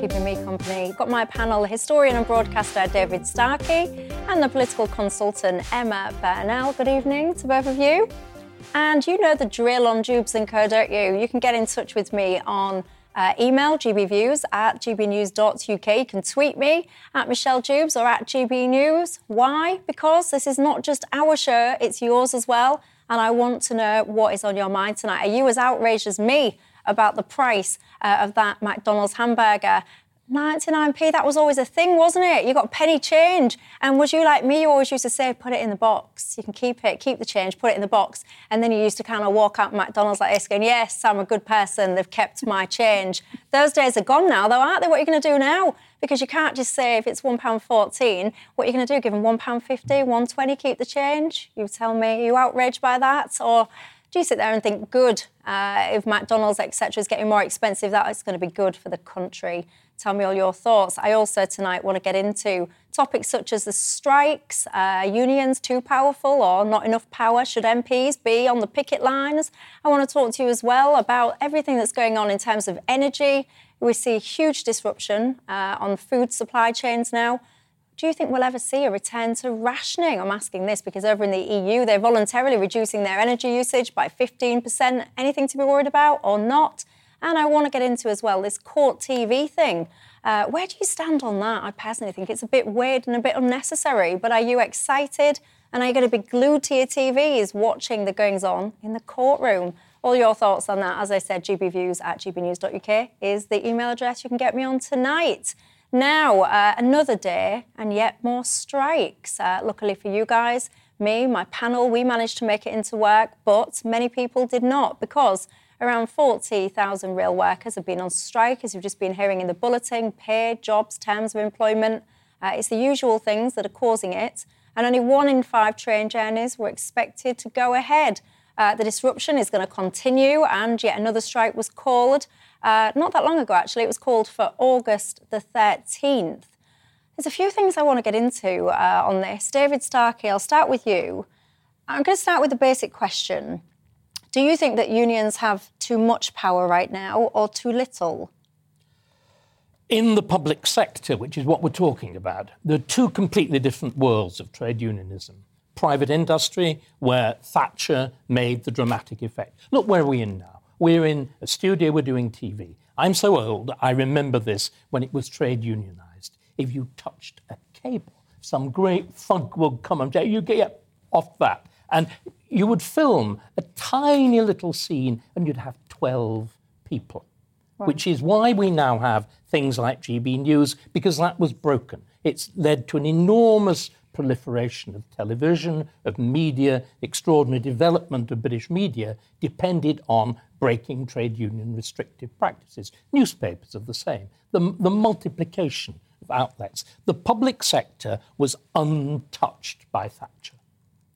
Keeping me company, got my panel historian and broadcaster David Starkey and the political consultant Emma Burnell. Good evening to both of you. And you know the drill on Dewbs and Co, don't you? You can get in touch with me on uh, email gbviews at gbnews.uk. You can tweet me at Michelle Dewbs or at gbnews. Why? Because this is not just our show, it's yours as well. And I want to know what is on your mind tonight. Are you as outraged as me about the price uh, of that McDonald's hamburger? 99p, that was always a thing, wasn't it? You got penny change. And was you like me? You always used to say, put it in the box. You can keep it, keep the change, put it in the box. And then you used to kind of walk out McDonald's like this, going, yes, I'm a good person. They've kept my change. Those days are gone now, though, aren't they? What are you going to do now? Because you can't just say if it's £1.14, what are you going to do? Give them £1.50, £1.20, keep the change? You tell me, are you outraged by that? Or do you sit there and think, good, uh, if McDonald's, etc., is getting more expensive, that is going to be good for the country? Tell me all your thoughts. I also tonight want to get into topics such as the strikes, uh, unions too powerful or not enough power. Should MPs be on the picket lines? I want to talk to you as well about everything that's going on in terms of energy. We see huge disruption uh, on food supply chains now. Do you think we'll ever see a return to rationing? I'm asking this because over in the EU, they're voluntarily reducing their energy usage by 15%. Anything to be worried about or not? And I want to get into as well this court TV thing. Uh, where do you stand on that? I personally think it's a bit weird and a bit unnecessary, but are you excited? And are you going to be glued to your TVs watching the goings on in the courtroom? All your thoughts on that, as I said, gbviews at gbnews.uk is the email address you can get me on tonight. Now, uh, another day and yet more strikes. Uh, luckily for you guys, me, my panel, we managed to make it into work, but many people did not because Around 40,000 rail workers have been on strike, as you've just been hearing in the bulletin pay, jobs, terms of employment. Uh, it's the usual things that are causing it. And only one in five train journeys were expected to go ahead. Uh, the disruption is going to continue, and yet another strike was called uh, not that long ago, actually. It was called for August the 13th. There's a few things I want to get into uh, on this. David Starkey, I'll start with you. I'm going to start with the basic question do you think that unions have too much power right now or too little? In the public sector, which is what we're talking about, there are two completely different worlds of trade unionism. Private industry, where Thatcher made the dramatic effect. Look where are we in now. We're in a studio, we're doing TV. I'm so old, I remember this when it was trade unionized. If you touched a cable, some great funk would come and say, you get off that. And you would film a tiny little scene and you'd have 12 people, right. which is why we now have things like GB News, because that was broken. It's led to an enormous proliferation of television, of media, extraordinary development of British media depended on breaking trade union restrictive practices. Newspapers are the same. The, the multiplication of outlets. The public sector was untouched by Thatcher.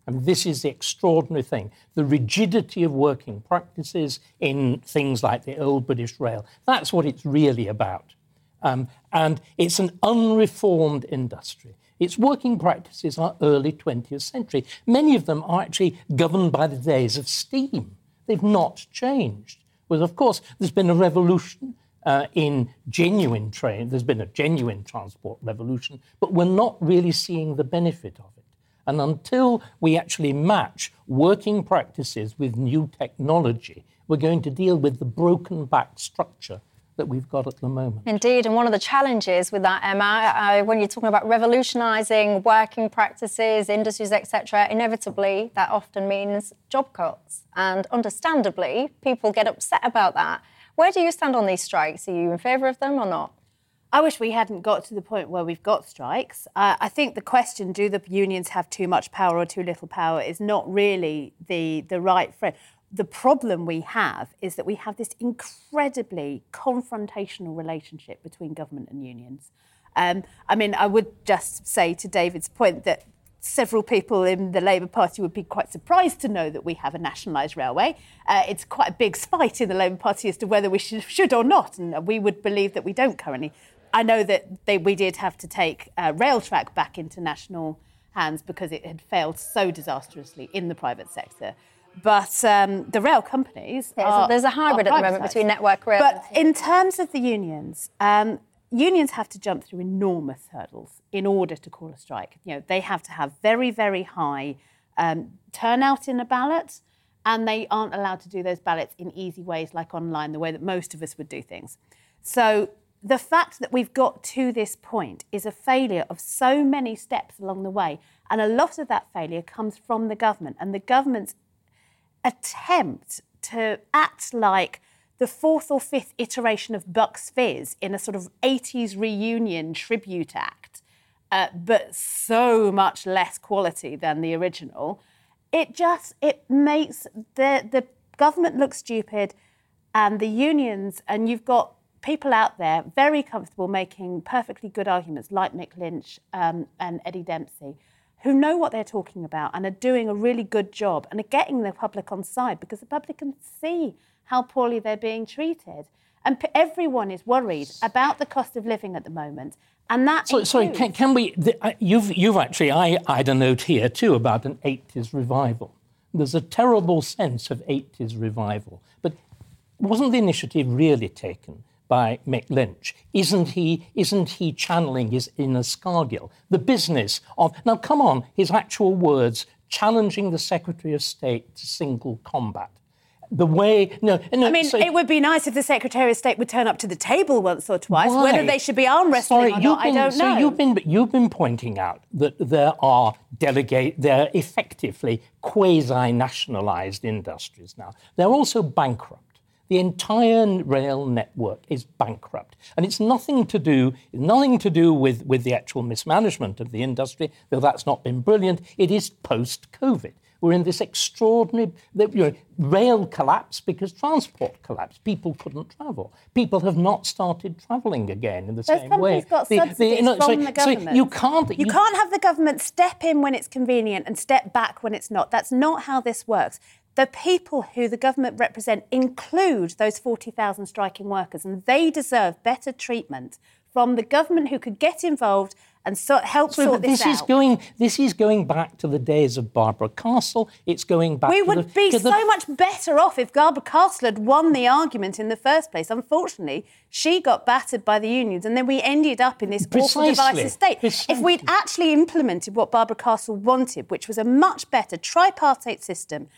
And this is the extraordinary thing the rigidity of working practices in things like the old British Rail. That's what it's really about. Um, and it's an unreformed industry. Its working practices are early 20th century. Many of them are actually governed by the days of steam. They've not changed. Well, of course, there's been a revolution uh, in genuine train. There's been a genuine transport revolution, but we're not really seeing the benefit of it. And until we actually match working practices with new technology, we're going to deal with the broken back structure that we've got at the moment. Indeed, and one of the challenges with that, Emma, uh, when you're talking about revolutionising working practices, industries, etc., inevitably that often means job cuts, and understandably, people get upset about that. Where do you stand on these strikes? Are you in favour of them or not? I wish we hadn't got to the point where we've got strikes. Uh, I think the question, do the unions have too much power or too little power, is not really the, the right phrase. The problem we have is that we have this incredibly confrontational relationship between government and unions. Um, I mean, I would just say to David's point that several people in the Labour Party would be quite surprised to know that we have a nationalised railway. Uh, it's quite a big fight in the Labour Party as to whether we should, should, or not, and we would believe that we don't currently. I know that they, we did have to take uh, Railtrack back into national hands because it had failed so disastrously in the private sector. But um, the rail companies. Yeah, are, there's a hybrid at the moment between Network Rail. But in terms of the unions, um, unions have to jump through enormous hurdles in order to call a strike. You know, they have to have very, very high um, turnout in a ballot, and they aren't allowed to do those ballots in easy ways like online, the way that most of us would do things. So the fact that we've got to this point is a failure of so many steps along the way. And a lot of that failure comes from the government and the government's attempt to act like the fourth or fifth iteration of Bucks Fizz in a sort of 80s reunion tribute act, uh, but so much less quality than the original. It just it makes the the government look stupid and the unions and you've got people out there very comfortable making perfectly good arguments like Mick Lynch um, and Eddie Dempsey who know what they're talking about and are doing a really good job and are getting the public on side because the public can see how poorly they're being treated. And p- everyone is worried about the cost of living at the moment. And that so, sorry, can, can we? The, uh, you've, you've actually, I, I had a note here too about an 80s revival. There's a terrible sense of 80s revival. But wasn't the initiative really taken by Mick Lynch? Isn't he, isn't he channeling his inner Scargill? The business of, now come on, his actual words, challenging the Secretary of State to single combat the way no, no I mean so, it would be nice if the Secretary of State would turn up to the table once or twice. Why? Whether they should be arm wrestling Sorry, or not, been, I don't so know. You've been you've been pointing out that there are delegate they're effectively quasi nationalised industries now. They're also bankrupt. The entire rail network is bankrupt. And it's nothing to do, nothing to do with, with the actual mismanagement of the industry, though that's not been brilliant. It is post COVID. We're in this extraordinary you know, rail collapse because transport collapsed. People couldn't travel. People have not started travelling again in the Those same way. Got the, subsidies the, you know, from so, the government. So you can't. You, you can't have the government step in when it's convenient and step back when it's not. That's not how this works the people who the government represent include those 40,000 striking workers, and they deserve better treatment from the government who could get involved and so, help so, sort this, this out. Is going, this is going back to the days of Barbara Castle. It's going back. We would the, be so the... much better off if Barbara Castle had won the argument in the first place. Unfortunately, she got battered by the unions, and then we ended up in this Precisely. awful divisive state. Precisely. If we'd actually implemented what Barbara Castle wanted, which was a much better tripartite system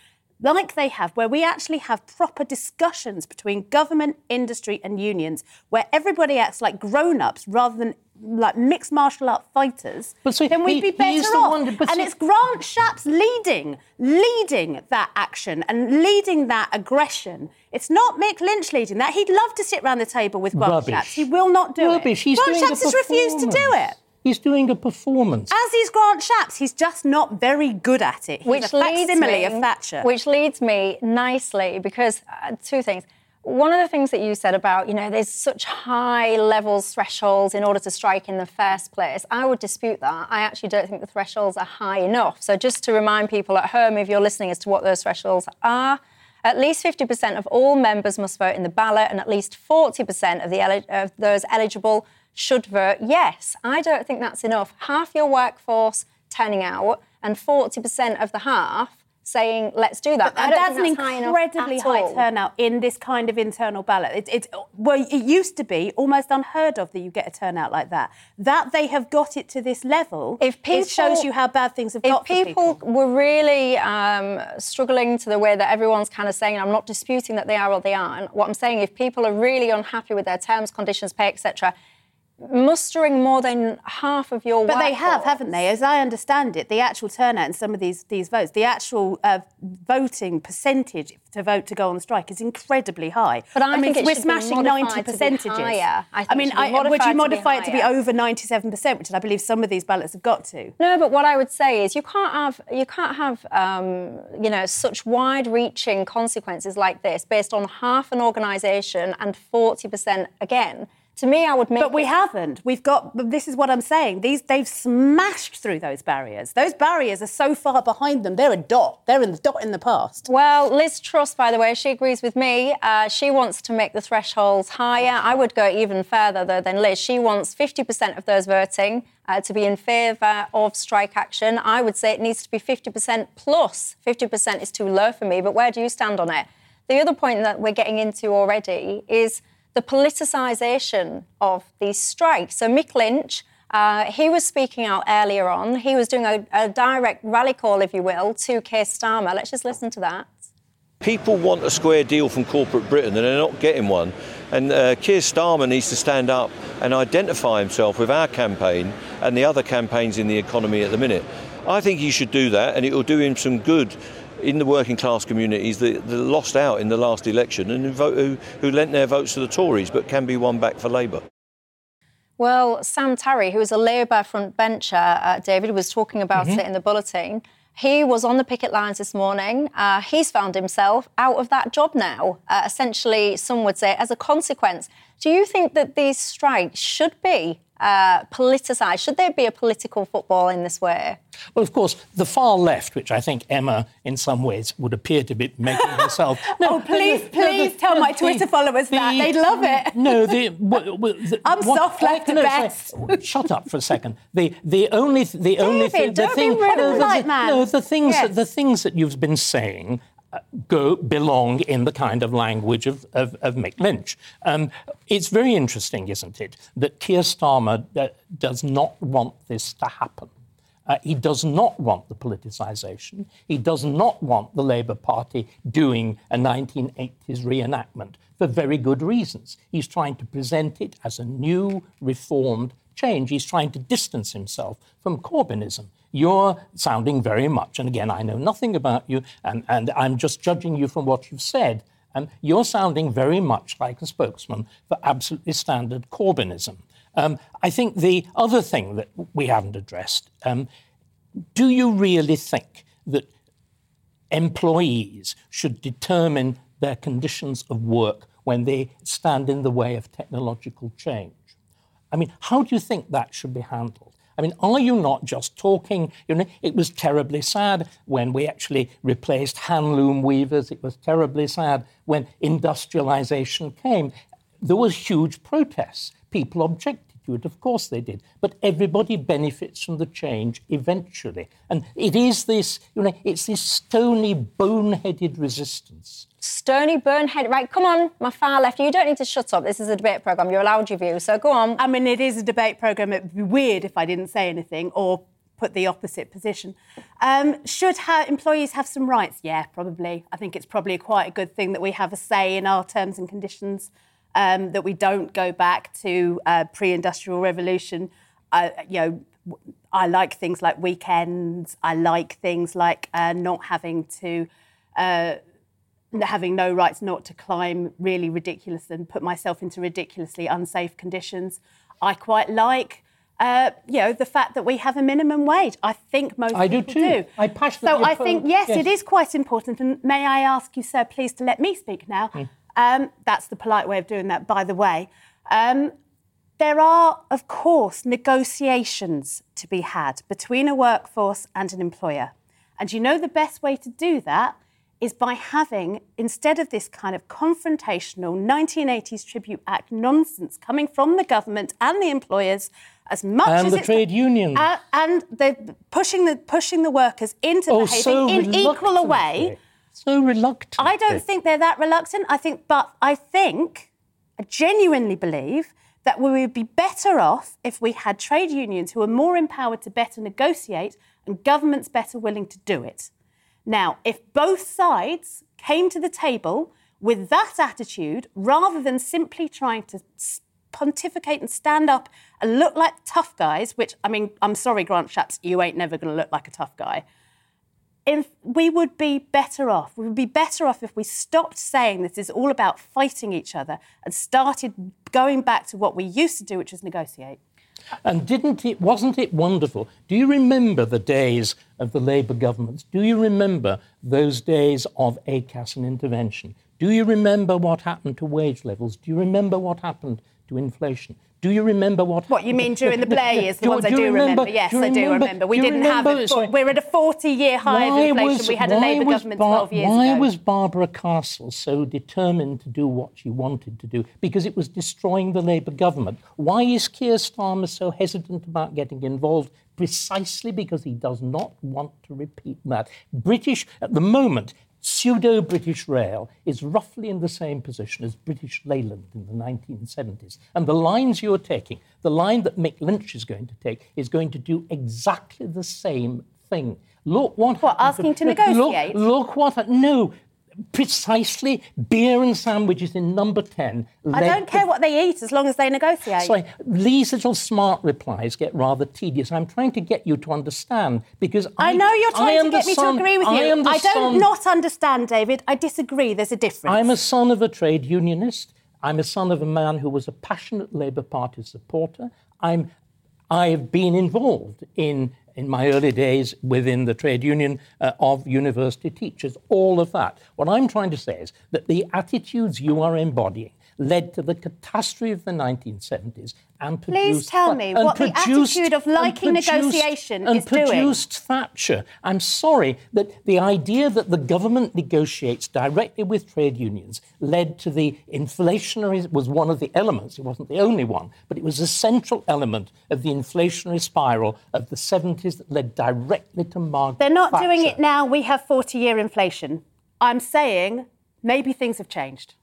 like they have, where we actually have proper discussions between government, industry, and unions, where everybody acts like grown ups rather than like mixed martial art fighters, so then we'd he, be better off. One, and so... it's Grant Shapps leading, leading that action and leading that aggression. It's not Mick Lynch leading that. He'd love to sit around the table with Grant Rubbish. Shapps. He will not do Rubbish. it. He's Grant Shapps has refused to do it. He's doing a performance. As is Grant Shapps. He's just not very good at it. He's which a facsimile of Thatcher. Which leads me nicely because uh, two things. One of the things that you said about, you know, there's such high levels thresholds in order to strike in the first place. I would dispute that. I actually don't think the thresholds are high enough. So just to remind people at home, if you're listening, as to what those thresholds are, at least 50% of all members must vote in the ballot, and at least 40% of, the, of those eligible should vote yes. I don't think that's enough. Half your workforce turning out and 40% of the half saying, let's do that. But that's, an incredibly high, high turnout in this kind of internal ballot. It's, it's, well, it used to be almost unheard of that you get a turnout like that. That they have got it to this level, if people, it shows you how bad things have got If people, people, were really um, struggling to the way that everyone's kind of saying, I'm not disputing that they are or they aren't. What I'm saying, if people are really unhappy with their terms, conditions, pay, etc., mustering more than half of your but they have haven't they? As i understand it the actual turnout in some of these these votes the actual uh, voting percentage to vote to go on strike is incredibly high. But i, I mean we're smashing 90 percentages. I, I, mean I, would you modify to it to be over 97 percent which i believe some of these ballots have got to? No but what i would say is you can't have you can't have um, you know such wide reaching consequences like this based on half an organisation and 40 percent again To me, I would make. But we haven't. We've got. This is what I'm saying. These they've smashed through those barriers. Those barriers are so far behind them. They're a dot. They're in the dot in the past. Well, Liz Truss, by the way, she agrees with me. Uh, she wants to make the thresholds higher. I would go even further though than Liz. She wants 50% of those voting uh, to be in favour of strike action. I would say it needs to be 50% plus. 50% is too low for me. But where do you stand on it? The other point that we're getting into already is the politicisation of these strikes. So Mick Lynch, uh, he was speaking out earlier on. He was doing a, a direct rally call, if you will, to Keir Starmer. Let's just listen to that. People want a square deal from corporate Britain and they're not getting one. And uh, Keir Starmer needs to stand up and identify himself with our campaign and the other campaigns in the economy at the minute. I think he should do that and it will do him some good in the working class communities that, that lost out in the last election and who, who, who lent their votes to the Tories but can be won back for Labour. Well, Sam Tarry, who is a Labour frontbencher, uh, David was talking about mm-hmm. it in the bulletin. He was on the picket lines this morning. Uh, he's found himself out of that job now, uh, essentially, some would say, as a consequence. Do you think that these strikes should be uh, politicised? Should there be a political football in this way? Well, of course, the far left, which I think Emma, in some ways, would appear to be making herself. No, oh, please, no, please no, tell the, my Twitter followers the, that they'd love it. No, the, well, the I'm what, soft left at best. Say, shut up for a second. The the only the only thing the thing no, the, no, the things yes. that, the things that you've been saying go belong in the kind of language of, of, of Mick Lynch. Um, it's very interesting, isn't it, that Keir Starmer uh, does not want this to happen. Uh, he does not want the politicisation. He does not want the Labour Party doing a 1980s reenactment for very good reasons. He's trying to present it as a new, reformed change. He's trying to distance himself from Corbynism. You're sounding very much, and again, I know nothing about you, and, and I'm just judging you from what you've said. And you're sounding very much like a spokesman for absolutely standard Corbynism. Um, I think the other thing that we haven't addressed um, do you really think that employees should determine their conditions of work when they stand in the way of technological change? I mean, how do you think that should be handled? I mean, are you not just talking? You know, it was terribly sad when we actually replaced hand loom weavers. It was terribly sad when industrialization came. There was huge protests. People objected to it. Of course they did. But everybody benefits from the change eventually. And it is this, you know, it's this stony, boneheaded resistance. Stony, boneheaded. Right, come on, my far left. You don't need to shut up. This is a debate programme. You're allowed your view. So go on. I mean, it is a debate programme. It would be weird if I didn't say anything or put the opposite position. Um, should ha- employees have some rights? Yeah, probably. I think it's probably quite a good thing that we have a say in our terms and conditions um, that we don't go back to uh, pre-industrial revolution. Uh, you know, I like things like weekends. I like things like uh, not having to. Uh, having no rights not to climb really ridiculous and put myself into ridiculously unsafe conditions. I quite like uh, you know, the fact that we have a minimum wage. I think most I people do too. do. I passionately. So I think yes, yes, it is quite important. And may I ask you, sir, please to let me speak now. Mm. Um, that's the polite way of doing that, by the way. Um, there are, of course, negotiations to be had between a workforce and an employer. And you know the best way to do that is by having, instead of this kind of confrontational 1980s Tribute Act nonsense coming from the government and the employers, as much and as the trade unions, uh, and they're pushing the pushing the workers into oh, behaving so in equal a way so reluctant. I don't think they're that reluctant. I think, but I think, I genuinely believe that we would be better off if we had trade unions who are more empowered to better negotiate and governments better willing to do it. Now, if both sides came to the table with that attitude, rather than simply trying to pontificate and stand up and look like tough guys, which, I mean, I'm sorry, Grant Shapps, you ain't never going to look like a tough guy if we would be better off. We would be better off if we stopped saying this is all about fighting each other and started going back to what we used to do, which was negotiate. And didn't it, wasn't it wonderful? Do you remember the days of the Labour governments? Do you remember those days of ACAS and intervention? Do you remember what happened to wage levels? Do you remember what happened to inflation. Do you remember what? What you mean during the Blair years? The ones I do remember. remember. Yes, do I do remember. We didn't remember, have. A, we're at a 40-year high of inflation. Was, we had a Labour government Bar- 12 years why ago. Why was Barbara Castle so determined to do what she wanted to do? Because it was destroying the Labour government. Why is Keir Starmer so hesitant about getting involved? Precisely because he does not want to repeat that. British, at the moment, pseudo British Rail is roughly in the same position as British Leyland in the 1970s. And the lines you're taking, the line that Mick Lynch is going to take, is going to do exactly the same thing. Look what. What, asking to negotiate? Look, look what. No, precisely beer and sandwiches in number 10. I don't care what they eat as long as they negotiate. Sorry, these little smart replies get rather tedious. I'm trying to get you to understand because I, I know you're trying to get me to agree with you. I, I don't son, not understand, David. I disagree. There's a difference. I'm a son of a trade unionist. I'm a son of a man who was a passionate Labour Party supporter. I'm I've been involved in in my early days within the trade union uh, of university teachers, all of that. What I'm trying to say is that the attitudes you are embodying led to the catastrophe of the 1970s and produced... Please tell me what the attitude of liking produced, negotiation and is produced doing. Thatcher. I'm sorry that the idea that the government negotiates directly with trade unions led to the inflationary... was one of the elements, it wasn't the only one, but it was a central element of the inflationary spiral of the 70s that led directly to Margaret They're not Thatcher. doing it now. We have 40-year inflation. I'm saying maybe things have changed.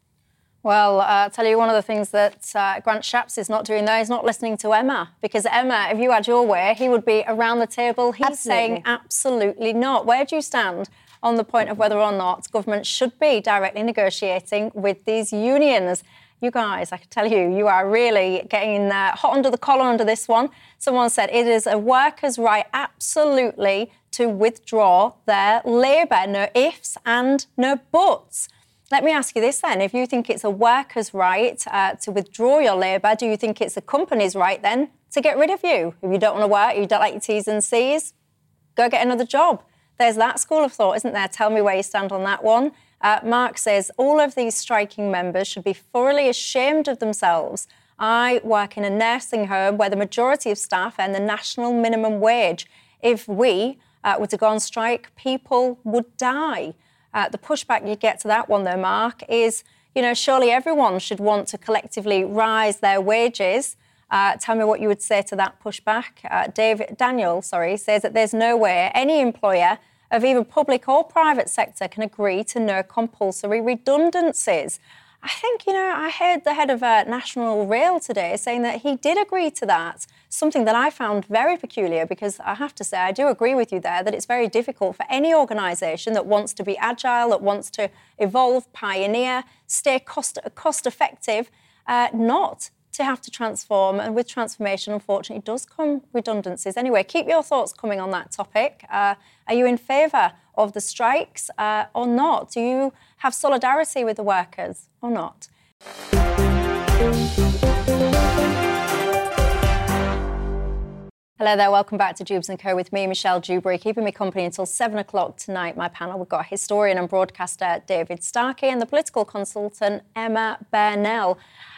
Well, uh, I'll tell you one of the things that uh, Grant Shapps is not doing there. He's not listening to Emma because Emma, if you had your way, he would be around the table. He's absolutely. saying absolutely not. Where do you stand on the point of whether or not government should be directly negotiating with these unions? You guys, I can tell you, you are really getting uh, hot under the collar under this one. Someone said it is a worker's right, absolutely, to withdraw their labour. No ifs and no buts. Let me ask you this then. If you think it's a worker's right uh, to withdraw your labour, do you think it's a company's right then to get rid of you? If you don't want to work, you don't like your T's and C's, go get another job. There's that school of thought, isn't there? Tell me where you stand on that one. Uh, Mark says all of these striking members should be thoroughly ashamed of themselves. I work in a nursing home where the majority of staff earn the national minimum wage. If we uh, were to go on strike, people would die. Uh, the pushback you get to that one, though, Mark, is you know, surely everyone should want to collectively rise their wages. Uh, tell me what you would say to that pushback. Uh, David Daniel, sorry, says that there's no way any employer of either public or private sector can agree to no compulsory redundancies. I think, you know, I heard the head of uh, National Rail today saying that he did agree to that. Something that I found very peculiar because I have to say, I do agree with you there that it's very difficult for any organisation that wants to be agile, that wants to evolve, pioneer, stay cost, cost effective, uh, not to have to transform. And with transformation, unfortunately, does come redundancies. Anyway, keep your thoughts coming on that topic. Uh, are you in favour of the strikes uh, or not? Do you have solidarity with the workers or not? Hello there, welcome back to Dewbs & Co with me, Michelle Dewberry, keeping me company until 7 o'clock tonight. My panel, we've got historian and broadcaster David Starkey and the political consultant Emma Burnell.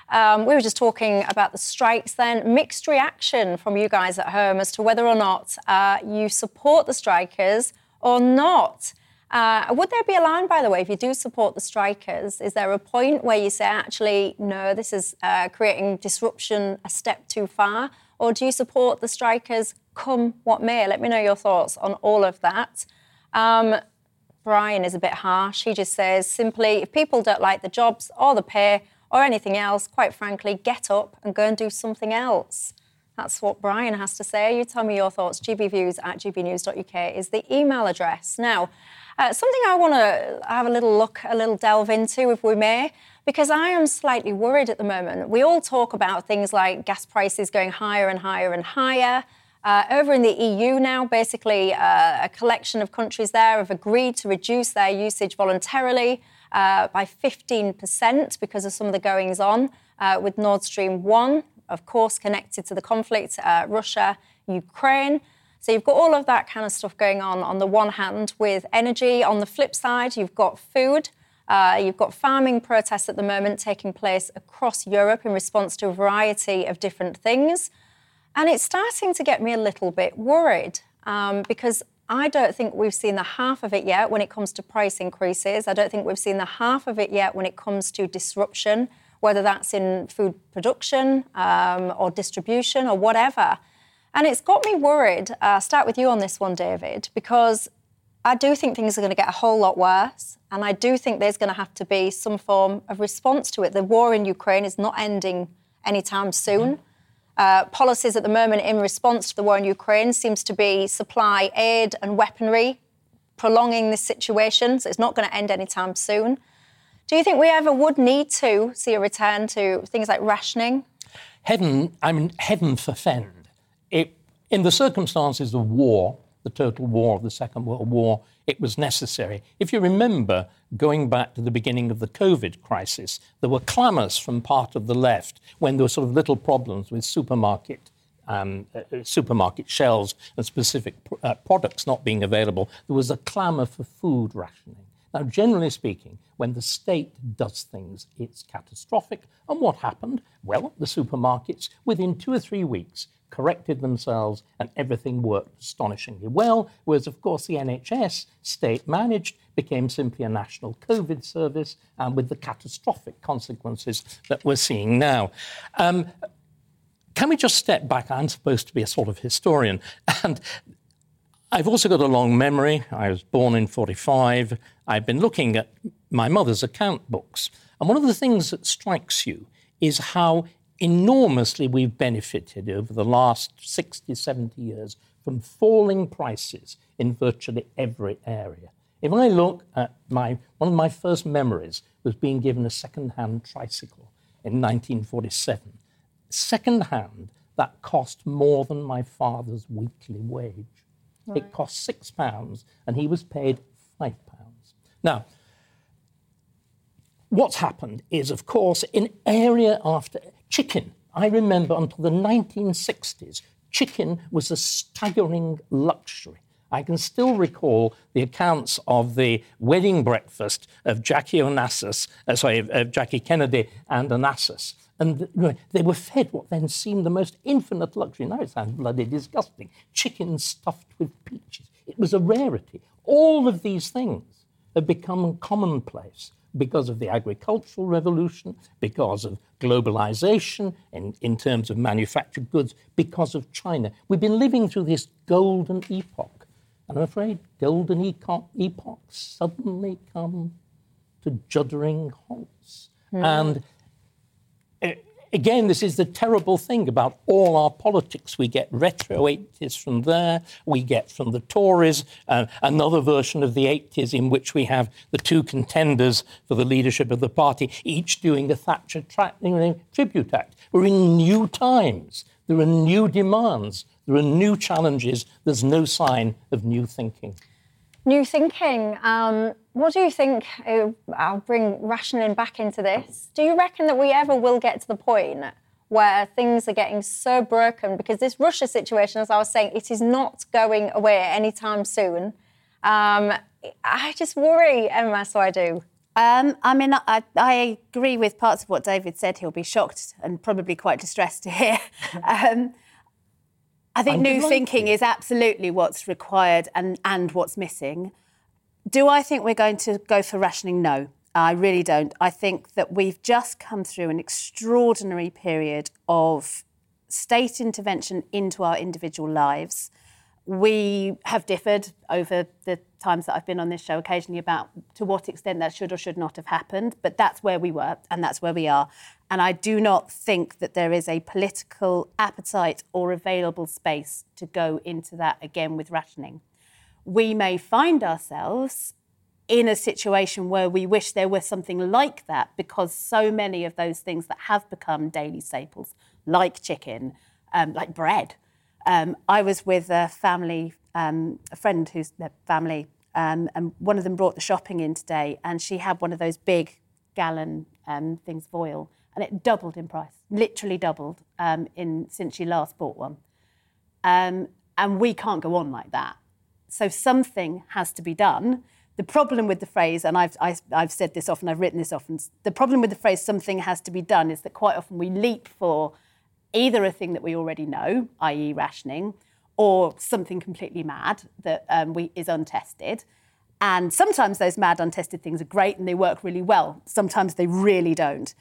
Um, we were just talking about the strikes then. Mixed reaction from you guys at home as to whether or not uh, you support the strikers or not. Uh, would there be a line, by the way, if you do support the strikers? Is there a point where you say, actually, no, this is uh, creating disruption a step too far? Or do you support the strikers come what may? Let me know your thoughts on all of that. Um, Brian is a bit harsh. He just says simply, if people don't like the jobs or the pay or anything else, quite frankly, get up and go and do something else. That's what Brian has to say. You tell me your thoughts. gbviews at gbnews.uk is the email address. Now, uh, something I want to have a little look, a little delve into, if we may, because I am slightly worried at the moment. We all talk about things like gas prices going higher and higher and higher. Uh, over in the EU now, basically, uh, a collection of countries there have agreed to reduce their usage voluntarily uh, by 15% because of some of the goings on uh, with Nord Stream 1, of course, connected to the conflict, uh, Russia, Ukraine. So you've got all of that kind of stuff going on on the one hand with energy. On the flip side, you've got food. Uh, you've got farming protests at the moment taking place across Europe in response to a variety of different things. And it's starting to get me a little bit worried um, because I don't think we've seen the half of it yet when it comes to price increases. I don't think we've seen the half of it yet when it comes to disruption, whether that's in food production um, or distribution or whatever. And it's got me worried. Uh, I'll start with you on this one, David, because I do think things are going to get a whole lot worse. And I do think there's going to have to be some form of response to it. The war in Ukraine is not ending anytime soon. Uh, policies at the moment in response to the war in Ukraine seems to be supply aid and weaponry, prolonging this situation. So it's not going to end anytime soon. Do you think we ever would need to see a return to things like rationing? Heaven, I mean, heaven forfend. It, in the circumstances of war, the total war of the Second World War, it was necessary. If you remember, going back to the beginning of the COVID crisis, there were clamours from part of the left when there were sort of little problems with supermarket. Um, uh, uh supermarket shelves and specific pr- uh, products not being available, there was a clamour for food rationing. Now, generally speaking, when the state does things, it's catastrophic. And what happened? Well, the supermarkets, within two or three weeks, corrected themselves, and everything worked astonishingly well. Whereas, of course, the NHS, state managed, became simply a national COVID service, and with the catastrophic consequences that we're seeing now. Um, can we just step back? I'm supposed to be a sort of historian. And I've also got a long memory. I was born in 45. I've been looking at my mother's account books. And one of the things that strikes you is how enormously we've benefited over the last 60, 70 years from falling prices in virtually every area. If I look at my, one of my first memories was being given a second-hand tricycle in 1947. Second-hand, that cost more than my father's weekly wage. Right. It cost six pounds, and he was paid five pounds. Now, what's happened is, of course, in area after chicken, I remember until the 1960s, chicken was a staggering luxury. I can still recall the accounts of the wedding breakfast of Jackie Onassis, uh, sorry, of Jackie Kennedy and Onassis. And they were fed what then seemed the most infinite luxury. Now it sounds bloody disgusting. Chicken stuffed with peaches. It was a rarity. All of these things have become commonplace because of the agricultural revolution, because of globalization in, in terms of manufactured goods, because of China. We've been living through this golden epoch. And I'm afraid golden epoch, epochs suddenly come to juddering halts. Mm. And again, this is the terrible thing about all our politics. We get retro 80s from there, we get from the Tories uh, another version of the 80s in which we have the two contenders for the leadership of the party, each doing a Thatcher tribute act. We're in new times. There are new demands. There are new challenges. There's no sign of new thinking. New thinking. Um, what do you think? Uh, I'll bring rationing back into this. Do you reckon that we ever will get to the point where things are getting so broken? Because this Russia situation, as I was saying, it is not going away anytime soon. Um, I just worry, Emma, so I do. Um, I mean, I, I, agree with parts of what David said. He'll be shocked and probably quite distressed to hear. um, I think I'm new delighted. thinking is absolutely what's required and, and what's missing. Do I think we're going to go for rationing? No, I really don't. I think that we've just come through an extraordinary period of state intervention into our individual lives. We have differed over the times that I've been on this show occasionally about to what extent that should or should not have happened, but that's where we were and that's where we are. And I do not think that there is a political appetite or available space to go into that again with rationing. We may find ourselves in a situation where we wish there were something like that because so many of those things that have become daily staples, like chicken, um, like bread. Um, I was with a family, um, a friend who's their family, um, and one of them brought the shopping in today, and she had one of those big gallon um, things of oil, and it doubled in price, literally doubled um, in since she last bought one. Um, and we can't go on like that. So something has to be done the problem with the phrase, and I've, I've, I've said this often, I've written this often, the problem with the phrase something has to be done is that quite often we leap for either a thing that we already know, i.e., rationing, or something completely mad that um, we, is untested. And sometimes those mad, untested things are great and they work really well. Sometimes they really don't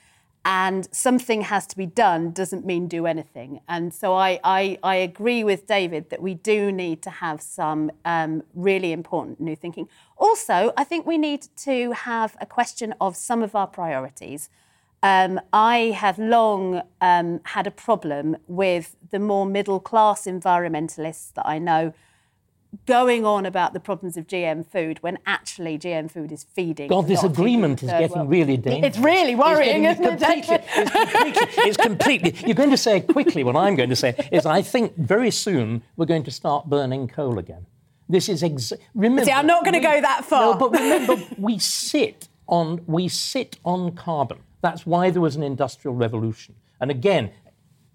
and something has to be done doesn't mean do anything. And so I, I, I agree with David that we do need to have some um, really important new thinking. Also, I think we need to have a question of some of our priorities. Um, I have long um, had a problem with the more middle class environmentalists that I know going on about the problems of GM food when actually GM food is feeding. God, this agreement is getting world. really dangerous. It's really worrying, it's isn't completely, it? It's completely, it's completely. You're going to say quickly what I'm going to say is I think very soon we're going to start burning coal again. This is ex- remember. See, I'm not going to go that far. No, but remember, we sit on we sit on carbon. That's why there was an industrial revolution. And again,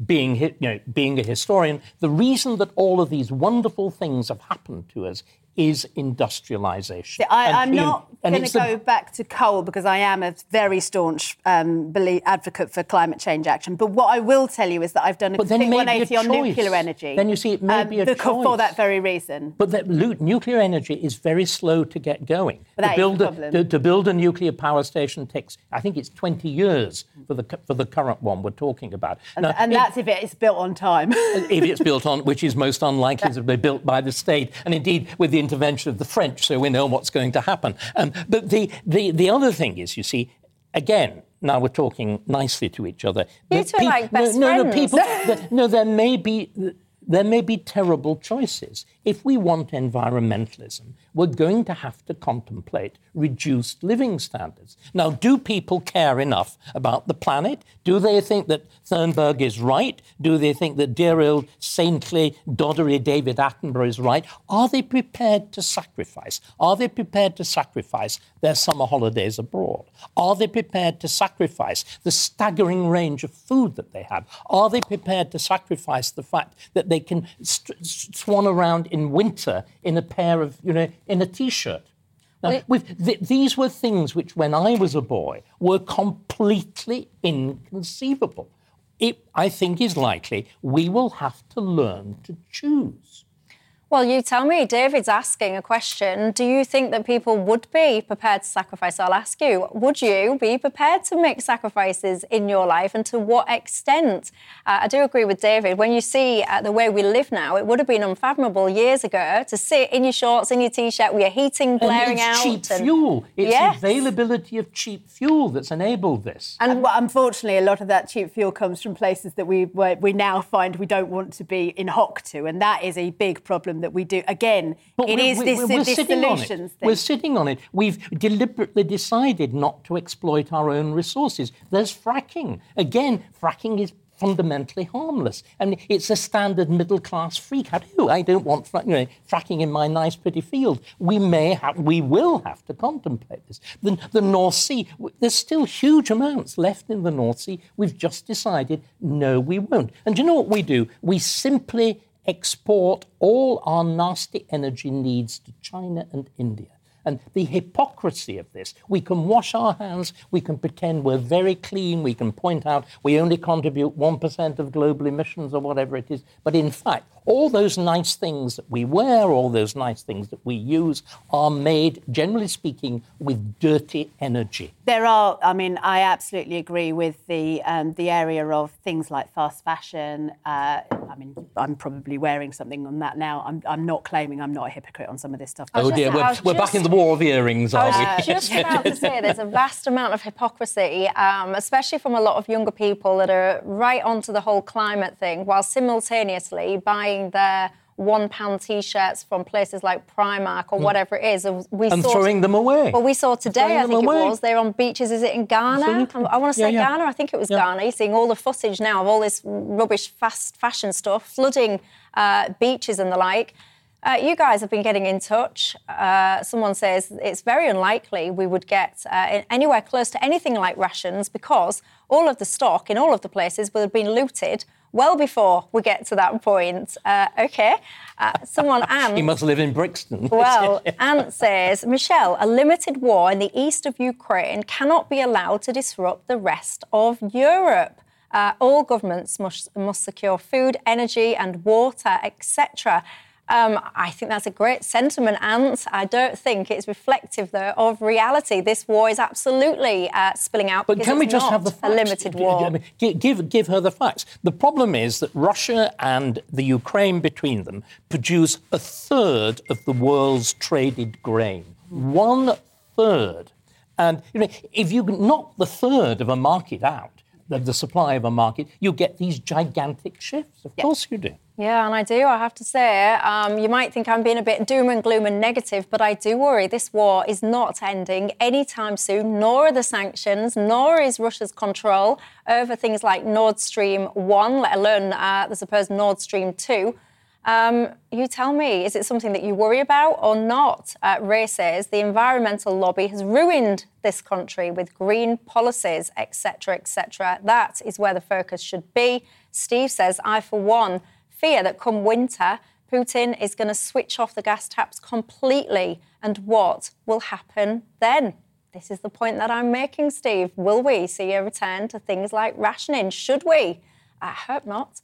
being, you know, being a historian, the reason that all of these wonderful things have happened to us is industrialisation. I, am not going to go the... back to coal because I am a very staunch um, believe, advocate for climate change action. But what I will tell you is that I've done a complete 180 on nuclear energy. Then you see, it may um, be a choice. For that very reason. But that nuclear energy is very slow to get going. But to, build a, to, to, build a nuclear power station takes, I think it's 20 years for the, for the current one we're talking about. And, now, and that's if it's built on time. if it's built on, which is most unlikely to be built by the state. And indeed, with the intervention of the French, so we know what's going to happen. Um, but the, the, the other thing is, you see, again, now we're talking nicely to each other. You two pe- like best no, friends. No, no, people, the, no, there may be there may be terrible choices. If we want environmentalism, we're going to have to contemplate reduced living standards. Now, do people care enough about the planet? Do they think that Thunberg is right? Do they think that dear old saintly, doddery David Attenborough is right? Are they prepared to sacrifice? Are they prepared to sacrifice their summer holidays abroad? Are they prepared to sacrifice the staggering range of food that they have? Are they prepared to sacrifice the fact that they can st- swan around in winter in a pair of, you know, in a t-shirt? Now, th- these were things which, when I was a boy, were completely inconceivable. It, I think, is likely we will have to learn to choose. Well, you tell me. David's asking a question. Do you think that people would be prepared to sacrifice? I'll ask you. Would you be prepared to make sacrifices in your life, and to what extent? Uh, I do agree with David. When you see uh, the way we live now, it would have been unfathomable years ago to sit in your shorts, in your t-shirt, with your heating blaring and it's out. Cheap and... fuel. It's yes. availability of cheap fuel that's enabled this. And well, unfortunately, a lot of that cheap fuel comes from places that we we now find we don't want to be in hock to, and that is a big problem that we do. Again, but it is this, we're this solutions thing. We're sitting on it. We've deliberately decided not to exploit our own resources. There's fracking. Again, fracking is fundamentally harmless. I mean, it's a standard middle class freak. I do. I don't want you know, fracking in my nice, pretty field. We may have, we will have to contemplate this. The, the North Sea, there's still huge amounts left in the North Sea. We've just decided, no, we won't. And do you know what we do? We simply export all our nasty energy needs to China and India. And the hypocrisy of this, we can wash our hands, we can pretend we're very clean, we can point out we only contribute 1% of global emissions or whatever it is. But in fact, all those nice things that we wear, all those nice things that we use, are made, generally speaking, with dirty energy. There are, I mean, I absolutely agree with the um, the area of things like fast fashion. Uh, I mean, I'm probably wearing something on that now. I'm, I'm not claiming I'm not a hypocrite on some of this stuff. Oh dear, we're, we're back in the war of earrings, are we? I was just about to say there's a vast amount of hypocrisy, um, especially from a lot of younger people that are right onto the whole climate thing, while simultaneously buying buying their one pound t-shirts from places like Primark or mm. whatever it is. We and saw throwing them away. Well, we saw today, I think it was, they're on beaches. Is it in Ghana? Absolutely. I want to say yeah, yeah. Ghana. I think it was yeah. Ghana. You're seeing all the footage now of all this rubbish fast fashion stuff flooding uh, beaches and the like. Uh, you guys have been getting in touch. Uh, someone says it's very unlikely we would get uh, anywhere close to anything like rations because all of the stock in all of the places would have been looted well before we get to that point. Uh, okay. Uh, someone, Ant. he must live in Brixton. Well, Ant says, Michelle, a limited war in the east of Ukraine cannot be allowed to disrupt the rest of Europe. Uh, all governments must, must secure food, energy, and water, etc. Um, I think that's a great sentiment, Ant. I don't think it's reflective, though, of reality. This war is absolutely uh, spilling out. But can we just have the facts? A limited war. Give, give her the facts. The problem is that Russia and the Ukraine between them produce a third of the world's traded grain. One third. And you know, if you knock the third of a market out, the, the supply of a market, you get these gigantic shifts. Of course you do. Yeah, and I do, I have to say. Um, you might think I'm being a bit doom and gloom and negative, but I do worry this war is not ending anytime soon, nor are the sanctions, nor is Russia's control over things like Nord Stream 1, let alone uh, the supposed Nord Stream 2. Um, you tell me, is it something that you worry about or not? Uh, Ray says the environmental lobby has ruined this country with green policies, etc., etc. That is where the focus should be. Steve says, I, for one, fear that come winter, Putin is going to switch off the gas taps completely. And what will happen then? This is the point that I'm making, Steve. Will we see a return to things like rationing? Should we? I hope not.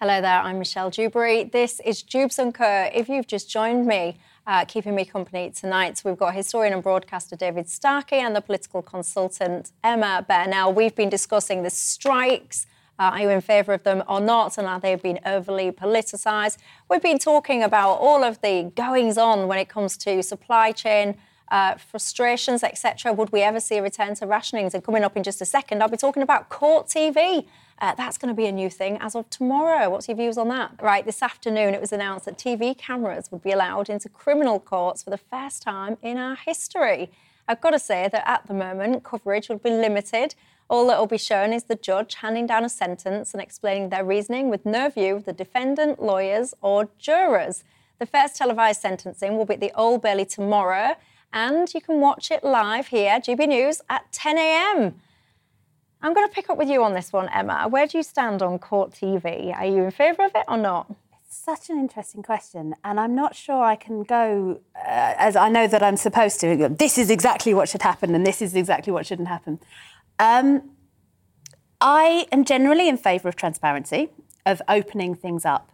Hello there, I'm Michelle Dewberry. This is Dewbs and Co. If you've just joined me, uh, keeping me company tonight, So we've got historian and broadcaster David Starkey and the political consultant Emma Burnell. We've been discussing the strikes. Uh, are you in favour of them or not? And are they being overly politicised? We've been talking about all of the goings on when it comes to supply chain uh, frustrations, etc. Would we ever see a return to rationings? And coming up in just a second, I'll be talking about court TV uh, that's going to be a new thing as of tomorrow. What's your views on that? Right, this afternoon it was announced that TV cameras would be allowed into criminal courts for the first time in our history. I've got to say that at the moment, coverage will be limited. All that will be shown is the judge handing down a sentence and explaining their reasoning with no view of the defendant, lawyers, or jurors. The first televised sentencing will be at the Old Bailey tomorrow, and you can watch it live here, GB News, at 10 a.m. I'm going to pick up with you on this one, Emma. Where do you stand on court TV? Are you in favour of it or not? It's such an interesting question, and I'm not sure I can go uh, as I know that I'm supposed to. This is exactly what should happen, and this is exactly what shouldn't happen. Um, I am generally in favour of transparency, of opening things up.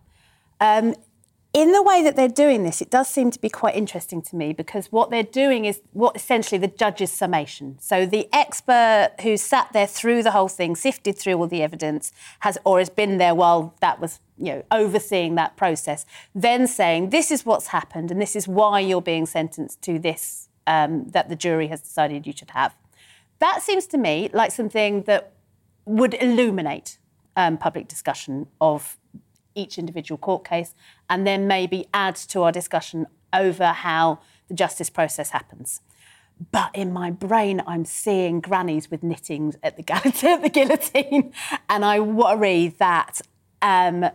Um, in the way that they're doing this, it does seem to be quite interesting to me because what they're doing is what essentially the judge's summation. So the expert who sat there through the whole thing, sifted through all the evidence, has or has been there while that was you know overseeing that process, then saying this is what's happened and this is why you're being sentenced to this um, that the jury has decided you should have. That seems to me like something that would illuminate um, public discussion of each individual court case and then maybe add to our discussion over how the justice process happens. But in my brain, I'm seeing grannies with knittings at the, guillotine. And I worry that um,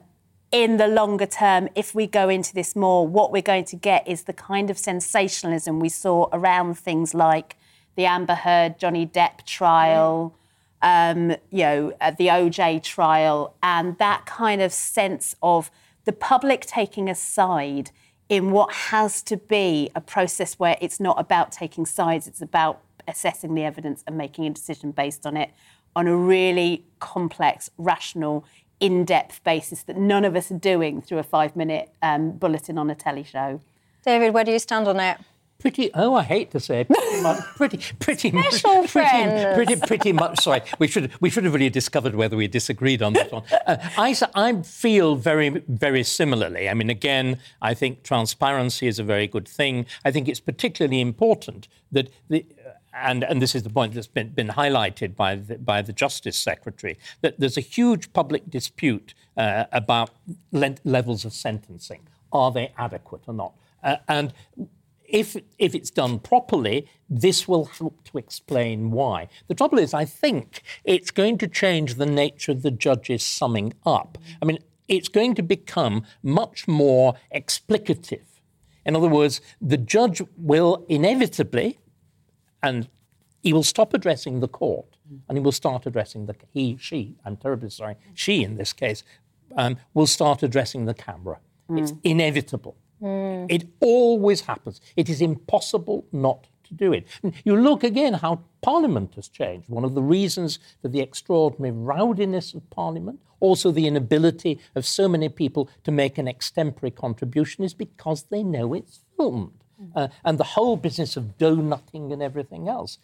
in the longer term, if we go into this more, what we're going to get is the kind of sensationalism we saw around things like the Amber Heard Johnny Depp trial, um, you know, the OJ trial, and that kind of sense of the public taking a side in what has to be a process where it's not about taking sides, it's about assessing the evidence and making a decision based on it on a really complex, rational, in depth basis that none of us are doing through a five minute um, bulletin on a telly show. David, where do you stand on it? Pretty oh I hate to say it, pretty much pretty pretty much pretty, pretty, pretty much sorry we should we should have really discovered whether we disagreed on that one uh, I I feel very very similarly I mean again I think transparency is a very good thing I think it's particularly important that the and, and this is the point that's been, been highlighted by the, by the Justice Secretary, that there's a huge public dispute uh, about le- levels of sentencing. Are they adequate or not? Uh, and if, if it's done properly, this will help to explain why. The trouble is, I think it's going to change the nature of the judge's summing up. I mean, it's going to become much more explicative. In other words, the judge will inevitably, and he will stop addressing the court and he will start addressing the he, she. I'm terribly sorry, she in this case um, will start addressing the camera. It's inevitable. It always happens. It is impossible not to do it. And you look again how Parliament has changed. One of the reasons for the extraordinary rowdiness of Parliament, also the inability of so many people to make an extempore contribution, is because they know it's filmed. Uh, and the whole business of donutting and everything else.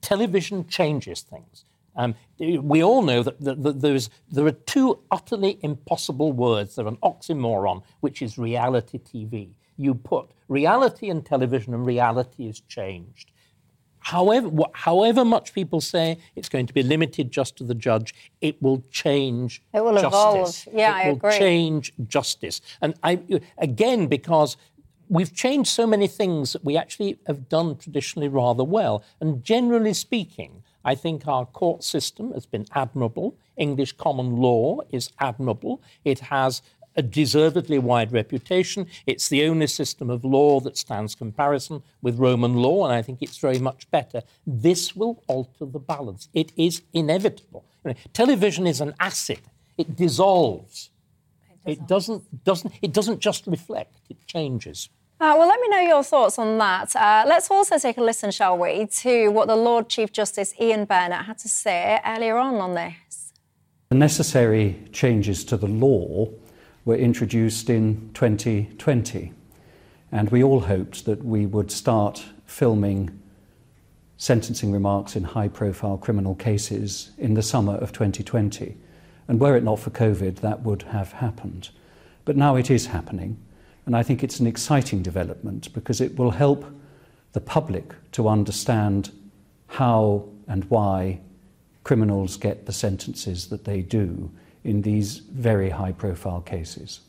Television changes things. Um, we all know that, that, that there's, there are two utterly impossible words. They're an oxymoron, which is reality TV. You put reality and television, and reality is changed. However, wh- however much people say it's going to be limited just to the judge, it will change. It will justice. evolve. Yeah, it I will agree. change justice. And I, again, because we've changed so many things that we actually have done traditionally rather well. And generally speaking, I think our court system has been admirable. English common law is admirable. It has a deservedly wide reputation. It's the only system of law that stands comparison with Roman law, and I think it's very much better. This will alter the balance. It is inevitable. You know, television is an acid. It dissolves. It doesn't, doesn't, it doesn't just reflect, it changes. Uh, well, let me know your thoughts on that. Uh, let's also take a listen, shall we, to what the Lord Chief Justice Ian Burnett had to say earlier on on this. The necessary changes to the law were introduced in 2020, and we all hoped that we would start filming sentencing remarks in high profile criminal cases in the summer of 2020. And were it not for COVID, that would have happened. But now it is happening, and I think it's an exciting development because it will help the public to understand how and why criminals get the sentences that they do in these very high profile cases.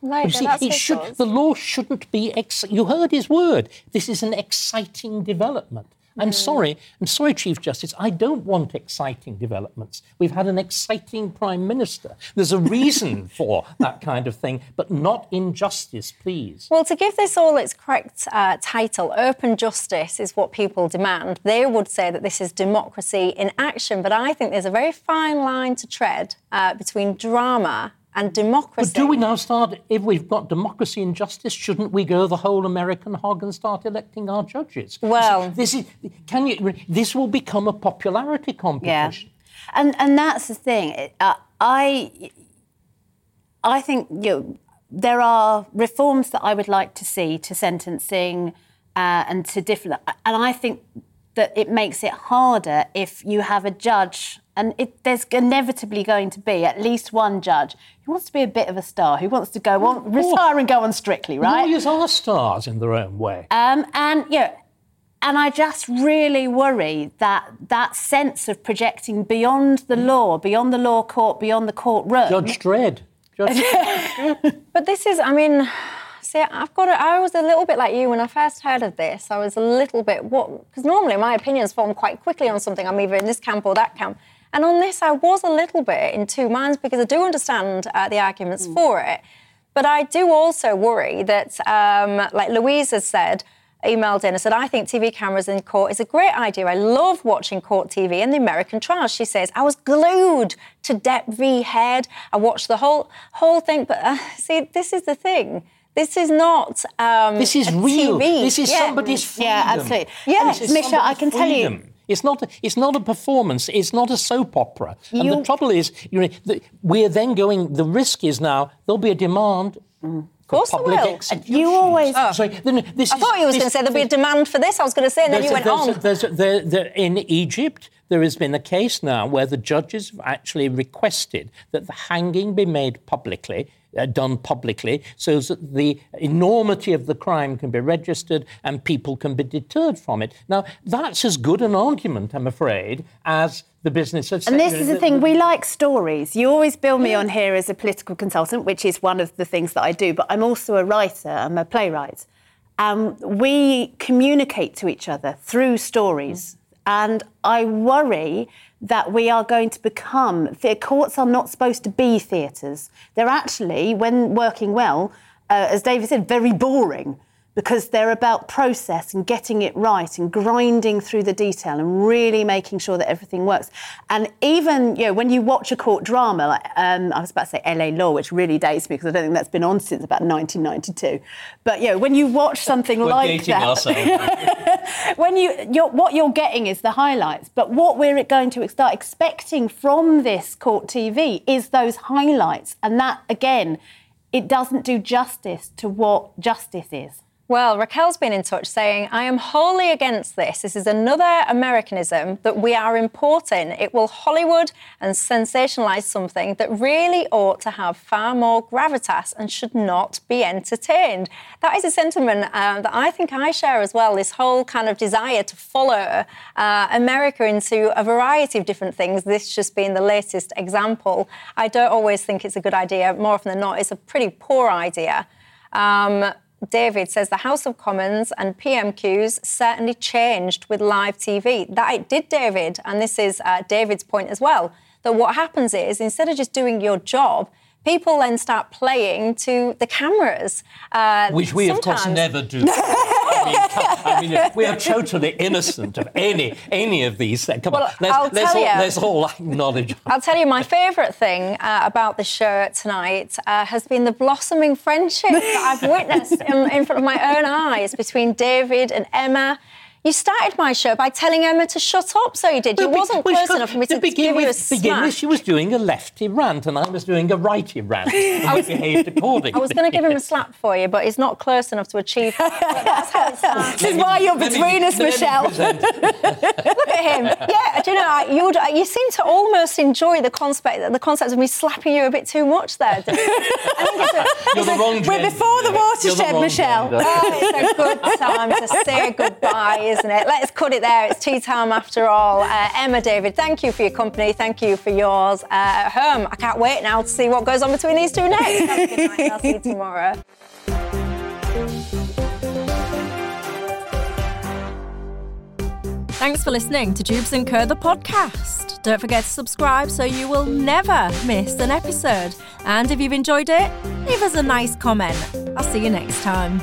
Right, see, that's it his should, the law shouldn't be. Ex- you heard his word. This is an exciting development. I'm sorry. I'm sorry, Chief Justice. I don't want exciting developments. We've had an exciting Prime Minister. There's a reason for that kind of thing, but not injustice, please. Well, to give this all its correct uh, title, open justice is what people demand. They would say that this is democracy in action, but I think there's a very fine line to tread uh, between drama and democracy. But do we now start, if we've got democracy and justice, shouldn't we go the whole American hog and start electing our judges? Well- this is, can you, this will become a popularity competition. Yeah, and and that's the thing. Uh, I I think you know, there are reforms that I would like to see to sentencing uh, and to different, and I think that it makes it harder if you have a judge. And it, there's inevitably going to be at least one judge who wants to be a bit of a star, who wants to go on, retire and go on strictly, right? Lawyers are stars in their own way. Um, and you know, and I just really worry that that sense of projecting beyond the law, beyond the law court, beyond the courtroom. Judge Dredd. Judge But this is, I mean, see, I've got to, I was a little bit like you when I first heard of this. I was a little bit, what, because normally my opinions form quite quickly on something. I'm either in this camp or that camp. And on this, I was a little bit in two minds because I do understand uh, the arguments for it. But I do also worry that, um, like Louise has said, emailed in and said, I think TV cameras in court is a great idea. I love watching court TV and the American trials. She says, I was glued to Depp v. Heard. I watched the whole whole thing. But uh, see, this is the thing. This is not. Um, This is real. TV. This is Yeah. somebody's freedom. Yeah, absolutely. Yes, Misha, I can tell you- It's not. A, it's not a performance. It's not a soap opera. And the trouble is, you know, the, we're then going. The risk is now there'll be a demand. Of course there will. execution. You always- Oh. Sorry, this I is- thought you was going to say there'll be a demand for this. I was going to say, and then you went there's a- on. there's there- there- in Egypt, there has been a case now where the judges have actually requested that the hanging be made publicly, done publicly, so that the enormity of the crime can be registered and people can be deterred from it. Now, that's as good an argument, I'm afraid, as the business of. And this is the thing, we like stories. You always bill me on here as a political consultant, which is one of the things that I do, but I'm also a writer, I'm a playwright. Um, we communicate to each other through stories. And I worry that we are going to become, courts are not supposed to be theatres. They're actually, when working well, uh, as David said, very boring because they're about process and getting it right and grinding through the detail and really making sure that everything works. And even, you know, when you watch a court drama, like um, I was about to say LA Law, which really dates me because I don't think that's been on since about 1992. But, you know, when you watch something like that, when you you're, what you're getting is the highlights but what we're going to start expecting from this court tv is those highlights and that again it doesn't do justice to what justice is Well, Raquel's been in touch saying, I am wholly against this. This is another Americanism that we are importing. It will Hollywood and sensationalise something that really ought to have far more gravitas and should not be entertained. That is a sentiment uh, that I think I share as well this whole kind of desire to follow uh, America into a variety of different things, this just being the latest example. I don't always think it's a good idea. More often than not, it's a pretty poor idea. Um, David says the House of Commons and PMQs certainly changed with live TV. That it did, David, and this is uh, David's point as well. That what happens is instead of just doing your job, people then start playing to the cameras. Uh, Which we, of course, never do. I mean, come- I mean, we are totally innocent of any any of these things. Come Well, on, let's, I'll let's tell all, you. let's all acknowledge. I'll tell you, my favourite thing uh, about the show tonight uh, has been the blossoming friendship that I've witnessed in, in front of my own eyes between David and Emma. You started my show by telling Emma to shut up, so you did. You Well, wasn't be- close enough for me to, begin give with, you a begin with, she was doing a lefty rant, and I was doing a righty rant. and we behaved accordingly. I was going to give him a slap for you, but he's not close enough to achieve that. But that's how it starts. this is why you're Let me- between us michelle Look at him. Yeah, I do you know, you would, uh, you seem to almost enjoy the concept, the concept of me slapping you a bit too much there. David. I think it's a, You're the wrong we're before the watershed wrong michelle gender. Oh, it's a good time to say goodbye, isn't it? Let's cut it there. It's tea time after all. Uh, Emma, David, thank you for your company. Thank you for yours. Uh, at home, I can't wait now to see what goes on between these two next. Have a good night. I'll see you tomorrow. Thanks for listening to Dewbs and Kerr, the podcast. Don't forget to subscribe so you will never miss an episode. And if you've enjoyed it, leave us a nice comment. I'll see you next time.